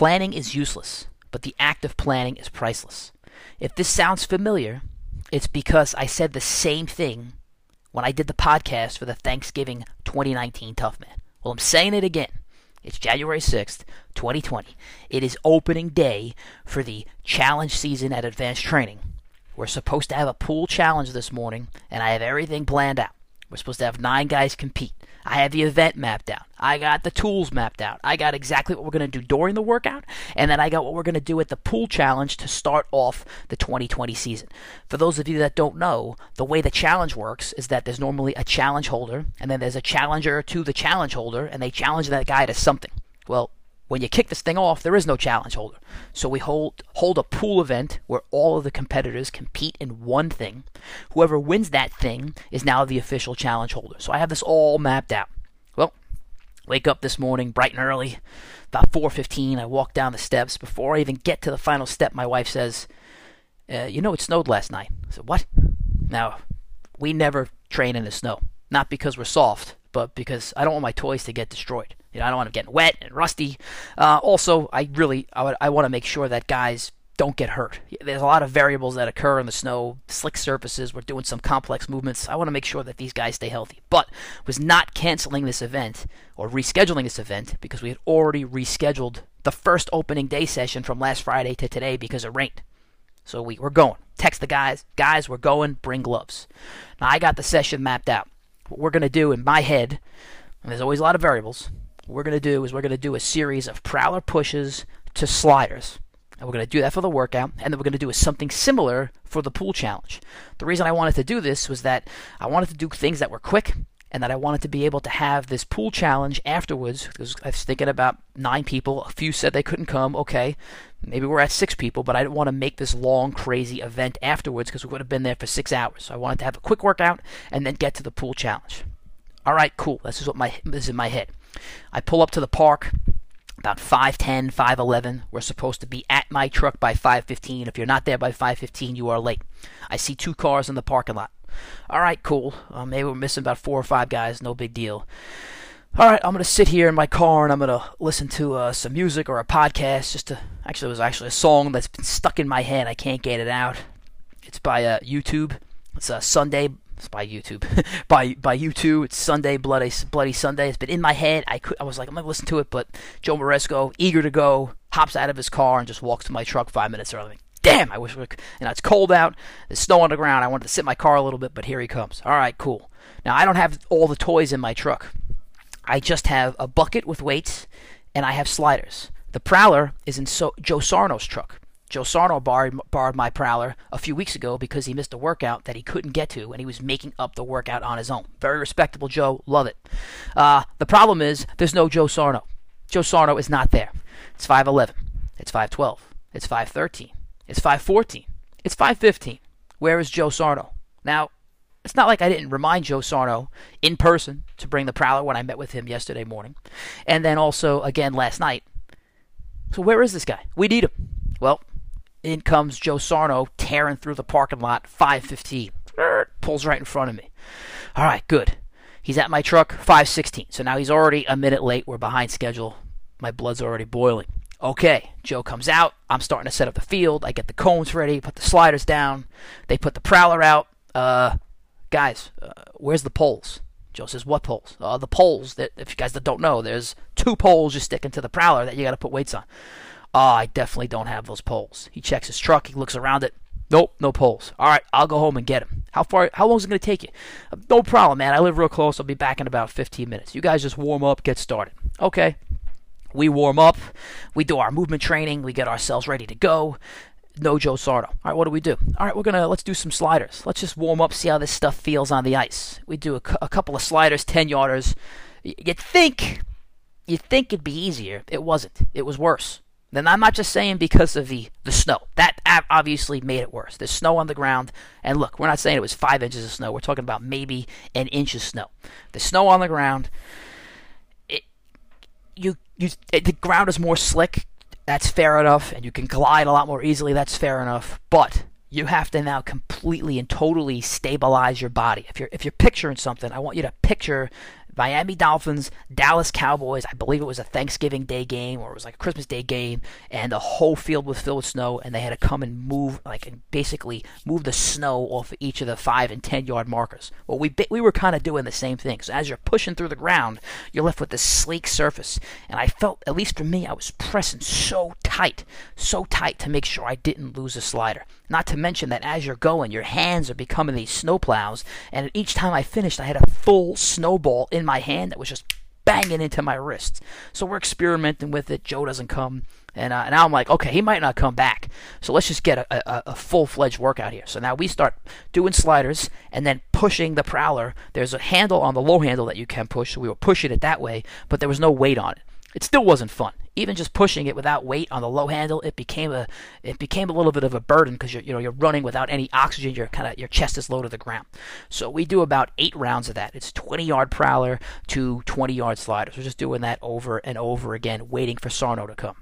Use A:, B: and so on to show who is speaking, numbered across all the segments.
A: Planning is useless, but the act of planning is priceless. If this sounds familiar, it's because I said the same thing when I did the podcast for the Thanksgiving 2019 Tough Man. Well, I'm saying it again. It's January 6th, 2020. It is opening day for the challenge season at Advanced Training. We're supposed to have a pool challenge this morning, and I have everything planned out. We're supposed to have nine guys compete. I have the event mapped out. I got the tools mapped out. I got exactly what we're going to do during the workout, and then I got what we're going to do at the pool challenge to start off the 2020 season. For those of you that don't know, the way the challenge works is that there's normally a challenge holder, and then there's a challenger to the challenge holder, and they challenge that guy to something. Well, when you kick this thing off, there is no challenge holder. So we hold hold a pool event where all of the competitors compete in one thing. Whoever wins that thing is now the official challenge holder. So I have this all mapped out. Well, wake up this morning bright and early, about 4:15. I walk down the steps. Before I even get to the final step, my wife says, uh, "You know it snowed last night." I said, "What?" Now, we never train in the snow, not because we're soft, but because I don't want my toys to get destroyed. You know, I don't want them getting wet and rusty. Uh, also, I really I, I want to make sure that guys don't get hurt. There's a lot of variables that occur in the snow, slick surfaces. We're doing some complex movements. I want to make sure that these guys stay healthy. But was not canceling this event or rescheduling this event because we had already rescheduled the first opening day session from last Friday to today because it rained. So we, we're going. Text the guys, guys, we're going, bring gloves. Now I got the session mapped out. What we're to do in my head, there's always a lot of variables, what we're going to do is we're going to do a series of prowler pushes to sliders. And we're going to do that for the workout, and then we're going to do something similar for the pool challenge. The reason I wanted to do this was that I wanted to do things that were quick, and that I wanted to be able to have this pool challenge afterwards. Because I was thinking about nine people. A few said they couldn't come. Okay, maybe we're at six people, but I didn't want to make this long, crazy event afterwards because we would have been there for six hours. So I wanted to have a quick workout and then get to the pool challenge. All right, cool. This is what my this is in my head. I pull up to the park about 5:10, 5:11. We're supposed to be at my truck by 5:15. If you're not there by 5:15, you are late. I see two cars in the parking lot. All right, cool. Uh, maybe we're missing about four or five guys. No big deal. All right, I'm gonna sit here in my car and I'm gonna listen to uh, some music or a podcast. Just to actually, it was actually a song that's been stuck in my head. I can't get it out. It's by uh, YouTube. It's a Sunday it's by YouTube. by by U2. It's Sunday, Bloody Bloody Sunday. It's been in my head. I could I was like, I'm gonna listen to it, but Joe Moresco, eager to go, hops out of his car and just walks to my truck five minutes early. Damn, I wish we. You know, it's cold out. There's snow on the ground. I wanted to sit in my car a little bit, but here he comes. All right, cool. Now I don't have all the toys in my truck. I just have a bucket with weights, and I have sliders. The Prowler is in so- Joe Sarno's truck. Joe Sarno borrowed, borrowed my prowler a few weeks ago because he missed a workout that he couldn't get to, and he was making up the workout on his own. Very respectable Joe, love it. Uh, the problem is there's no Joe Sarno. Joe Sarno is not there. It's 5'11. It's 5'12. It's 5'13. It's 5'14. It's 5'15. Where is Joe Sarno? Now, it's not like I didn't remind Joe Sarno in person to bring the prowler when I met with him yesterday morning, and then also again last night. So where is this guy? We need him. Well, in comes Joe Sarno tearing through the parking lot, 515. Pulls right in front of me. All right, good. He's at my truck, 516. So now he's already a minute late. We're behind schedule. My blood's already boiling. Okay, Joe comes out. I'm starting to set up the field. I get the cones ready, put the sliders down. They put the prowler out. Uh, guys, uh, where's the poles? Joe says, "What poles? Uh, the poles that, if you guys don't know, there's two poles you stick into the prowler that you got to put weights on." Oh, I definitely don't have those poles. He checks his truck. He looks around it. Nope, no poles. All right, I'll go home and get them. How far? How long is it going to take you? Uh, no problem, man. I live real close. I'll be back in about 15 minutes. You guys just warm up, get started. Okay. We warm up. We do our movement training. We get ourselves ready to go. No Joe Sarno. All right, what do we do? All right, we're gonna let's do some sliders. Let's just warm up, see how this stuff feels on the ice. We do a, a couple of sliders, 10 yarders. You'd think, you'd think it'd be easier. It wasn't. It was worse. Then I'm not just saying because of the, the snow. That obviously made it worse. There's snow on the ground. And look, we're not saying it was five inches of snow. We're talking about maybe an inch of snow. The snow on the ground, it, you, you, it, the ground is more slick. That's fair enough. And you can glide a lot more easily. That's fair enough. But you have to now completely and totally stabilize your body. If you're, if you're picturing something, I want you to picture Miami Dolphins, Dallas Cowboys. I believe it was a Thanksgiving Day game or it was like a Christmas Day game, and the whole field was filled with snow, and they had to come and move, like, basically move the snow off of each of the five and ten yard markers. Well, we we were kind of doing the same thing. So as you're pushing through the ground, you're left with this sleek surface, and I felt, at least for me, I was pressing so tight, so tight to make sure I didn't lose a slider. Not to mention that as you're going, your hands are becoming these snowplows, and each time I finished, I had a full snowball in my hand that was just banging into my wrists. So we're experimenting with it. Joe doesn't come. And uh, I'm like, okay, he might not come back. So let's just get a, a, a full fledged workout here. So now we start doing sliders and then pushing the prowler. There's a handle on the low handle that you can push. So we were pushing it that way, but there was no weight on it. It still wasn't fun. Even just pushing it without weight on the low handle, it became a it became a little bit of a burden because you're you know you're running without any oxygen. You're kind of your chest is low to the ground. So we do about eight rounds of that. It's 20 yard prowler to 20 yard sliders. We're just doing that over and over again, waiting for Sarno to come.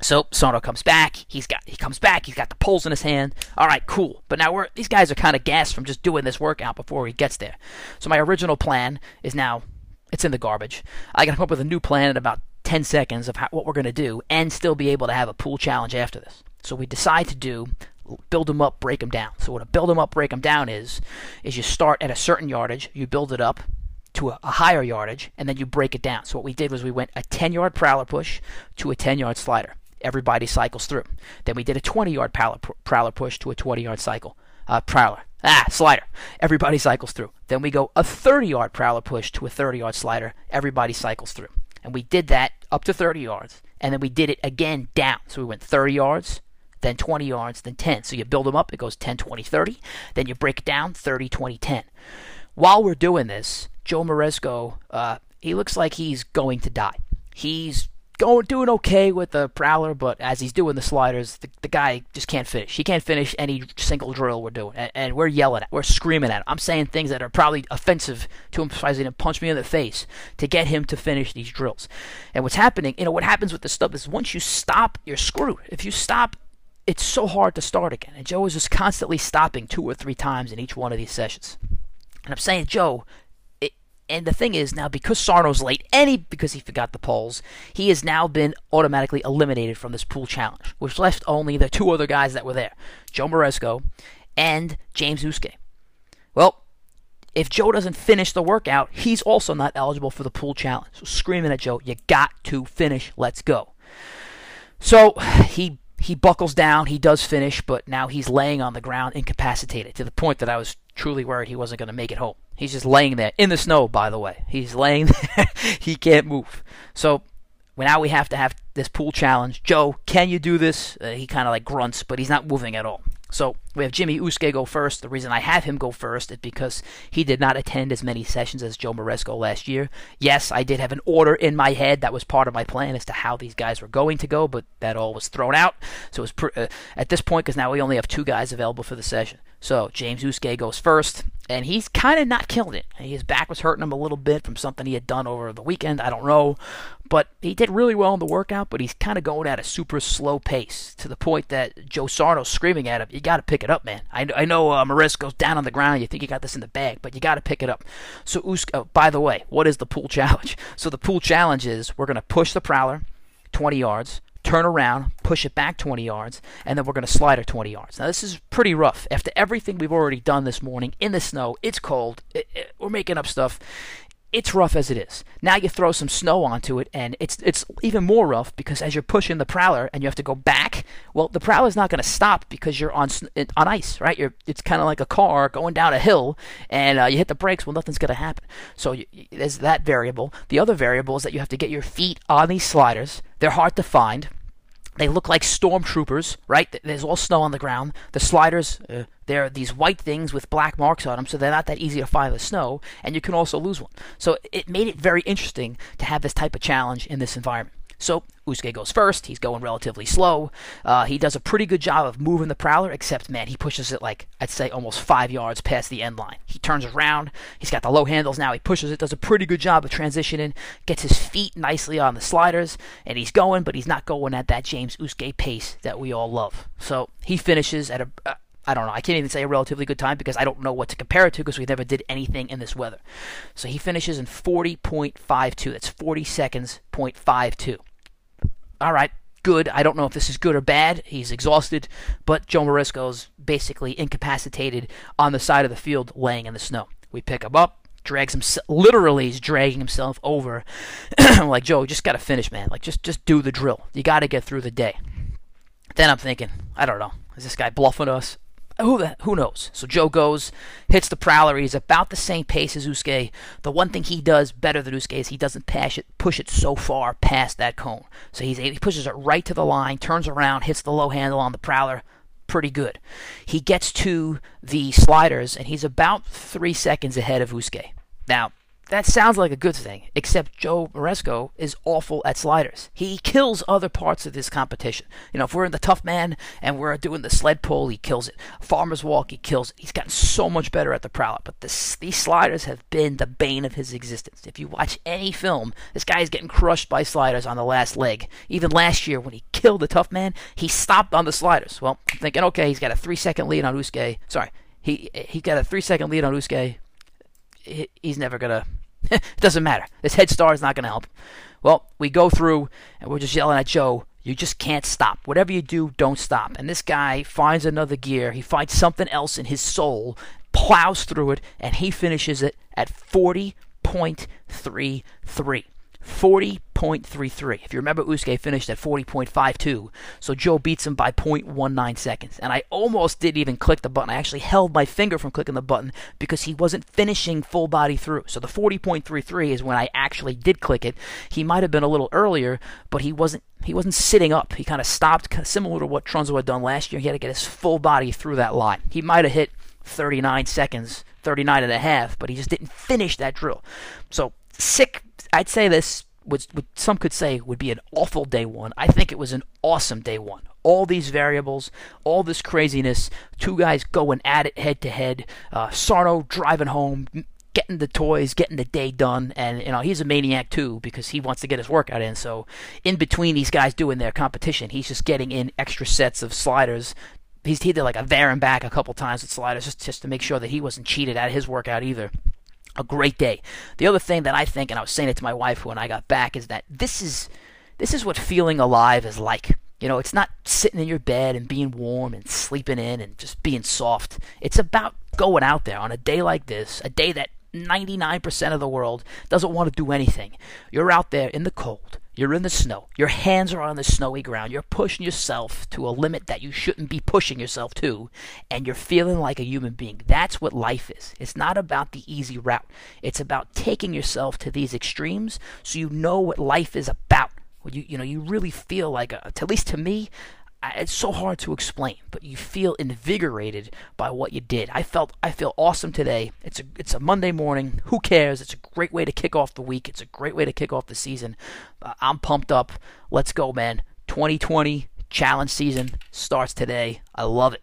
A: So Sarno comes back. He's got he comes back. He's got the poles in his hand. All right, cool. But now we're these guys are kind of gassed from just doing this workout before he gets there. So my original plan is now it's in the garbage. I got to come up with a new plan in about 10 seconds of how, what we're going to do and still be able to have a pool challenge after this. So we decide to do build them up, break them down. So what a build them up, break them down is, is you start at a certain yardage, you build it up to a, a, higher yardage, and then you break it down. So what we did was we went a 10 yard prowler push to a 10 yard slider. Everybody cycles through. Then we did a 20 yard prowler, prowler push to a 20 yard cycle. Uh, prowler. Ah, slider. Everybody cycles through. Then we go a 30 yard prowler push to a 30 yard slider. Everybody cycles through. And we did that up to 30 yards. And then we did it again down. So we went 30 yards, then 20 yards, then 10. So you build them up, it goes 10, 20, 30. Then you break it down 30, 20, 10. While we're doing this, Joe Moresco, uh, he looks like he's going to die. He's going doing okay with the prowler, but as he's doing the sliders, the, the guy just can't finish. He can't finish any single drill we're doing, and, and we're yelling at, we're screaming at him. I'm saying things that are probably offensive to him, surprising to punch me in the face to get him to finish these drills. And what's happening, you know, what happens with the stuff is once you stop, you're screwed. If you stop, it's so hard to start again. And Joe is just constantly stopping two or three times in each one of these sessions. And I'm saying, Joe, and the thing is now because Sarno's late, and because he forgot the poles, he has now been automatically eliminated from this pool challenge, which left only the two other guys that were there, Joe Moresco and James Uske. Well, if Joe doesn't finish the workout, he's also not eligible for the pool challenge. So screaming at Joe, you got to finish. Let's go. So he he buckles down, he does finish, but now he's laying on the ground incapacitated to the point that I was truly worried he wasn't going to make it home. He's just laying there in the snow, by the way. He's laying there. he can't move. So now we have to have this pool challenge. Joe, can you do this? Uh, he kind of like grunts, but he's not moving at all. So we have Jimmy Uske go first. The reason I have him go first is because he did not attend as many sessions as Joe Moresco last year. Yes, I did have an order in my head that was part of my plan as to how these guys were going to go, but that all was thrown out. So it was pr- uh, at this point because now we only have two guys available for the session. So James Uske goes first, and he's kind of not killed it. His back was hurting him a little bit from something he had done over the weekend. I don't know, but he did really well in the workout. But he's kind of going at a super slow pace to the point that Joe Sarno's screaming at him, "You got to pick it up, man. I, I know uh, goes down on the ground. You think you got this in the bag, but you got to pick it up." So Uske, oh, by the way, what is the pool challenge? So the pool challenge is we're to push the prowler 20 yards turn around, push it back 20 yards, and then we're going to slider 20 yards. Now, this is pretty rough. After everything we've already done this morning in the snow, it's cold, it, it, we're making up stuff. It's rough as it is. Now you throw some snow onto it, and it's it's even more rough because as you're pushing the prowler and you have to go back, well, the prowler's not going to stop because you're on on ice, right? You're it's kind of like a car going down a hill, and uh, you hit the brakes. Well, nothing's going to happen. So you, there's that variable. The other variable is that you have to get your feet on these sliders. They're hard to find they look like stormtroopers, right? There's all snow on the ground. The sliders, uh, they're these white things with black marks on them, so they're not that easy to find in the snow, and you can also lose one. So it made it very interesting to have this type of challenge in this environment. So Uske goes first. He's going relatively slow. Uh, he does a pretty good job of moving the prowler, except, man, he pushes it like, I'd say, almost five yards past the end line. He turns around. He's got the low handles now. He pushes it, does a pretty good job of transitioning, gets his feet nicely on the sliders, and he's going, but he's not going at that James Uske pace that we all love. So he finishes at a. I don't know. I can't even say a relatively good time because I don't know what to compare it to because we never did anything in this weather. So he finishes in 40.52. That's 40 seconds, 0.52. All right, good. I don't know if this is good or bad. He's exhausted, but Joe Marisco's basically incapacitated on the side of the field laying in the snow. We pick him up, drags him literally he's dragging himself over like joe just gotta finish man like just just do the drill you gotta get through the day then i'm thinking i don't know is this guy bluffing us who who knows? So Joe goes, hits the prowler. He's about the same pace as Uske. The one thing he does better than Uske is he doesn't it, push it so far past that cone. So he's he pushes it right to the line, turns around, hits the low handle on the prowler. Pretty good. He gets to the sliders and he's about three seconds ahead of Uske. Now, that sounds like a good thing, except Joe Maresco is awful at sliders. He kills other parts of this competition. You know, if we're in the tough man and we're doing the sled pull, he kills it. Farmer's walk, he kills it. He's gotten so much better at the prowler, but this, these sliders have been the bane of his existence. If you watch any film, this guy is getting crushed by sliders on the last leg. Even last year, when he killed the tough man, he stopped on the sliders. Well, I'm thinking, okay, he's got a three second lead on Uske. Sorry, he he got a three second lead on Uske. He's never gonna it doesn't matter. This head start is not going to help. Well, we go through and we're just yelling at Joe. You just can't stop. Whatever you do, don't stop. And this guy finds another gear. He finds something else in his soul, plows through it, and he finishes it at 40.33. 40.33. If you remember, Uske finished at 40.52, so Joe beats him by 0.19 seconds. And I almost didn't even click the button. I actually held my finger from clicking the button because he wasn't finishing full body through. So the 40.33 is when I actually did click it. He might have been a little earlier, but he wasn't he wasn't sitting up. He kind of stopped, similar to what Trunzo had done last year. He had to get his full body through that line. He might have hit 39 seconds, 39 and a half, but he just didn't finish that drill. So sick I'd say this, what some could say would be an awful day one. I think it was an awesome day one. All these variables, all this craziness, two guys going at it head to head. Uh, Sarno driving home, getting the toys, getting the day done, and you know he's a maniac too because he wants to get his workout in. So in between these guys doing their competition, he's just getting in extra sets of sliders. He's he did like a there and back a couple times with sliders just just to make sure that he wasn't cheated at his workout either a great day. The other thing that I think, and I was saying it to my wife when I got back, is that this is this is what feeling alive is like. You know, it's not sitting in your bed and being warm and sleeping in and just being soft. It's about going out there on a day like this, a day that 99% of the world doesn't want to do anything. You're out there in the cold. You're in the snow. Your hands are on the snowy ground. You're pushing yourself to a limit that you shouldn't be pushing yourself to, and you're feeling like a human being. That's what life is. It's not about the easy route. It's about taking yourself to these extremes so you know what life is about. You you know you really feel like a, at least to me it's so hard to explain, but you feel invigorated by what you did. I felt I feel awesome today. It's a it's a Monday morning. Who cares? It's a great way to kick off the week. It's a great way to kick off the season. Uh, I'm pumped up. Let's go, man. 2020 challenge season starts today. I love it.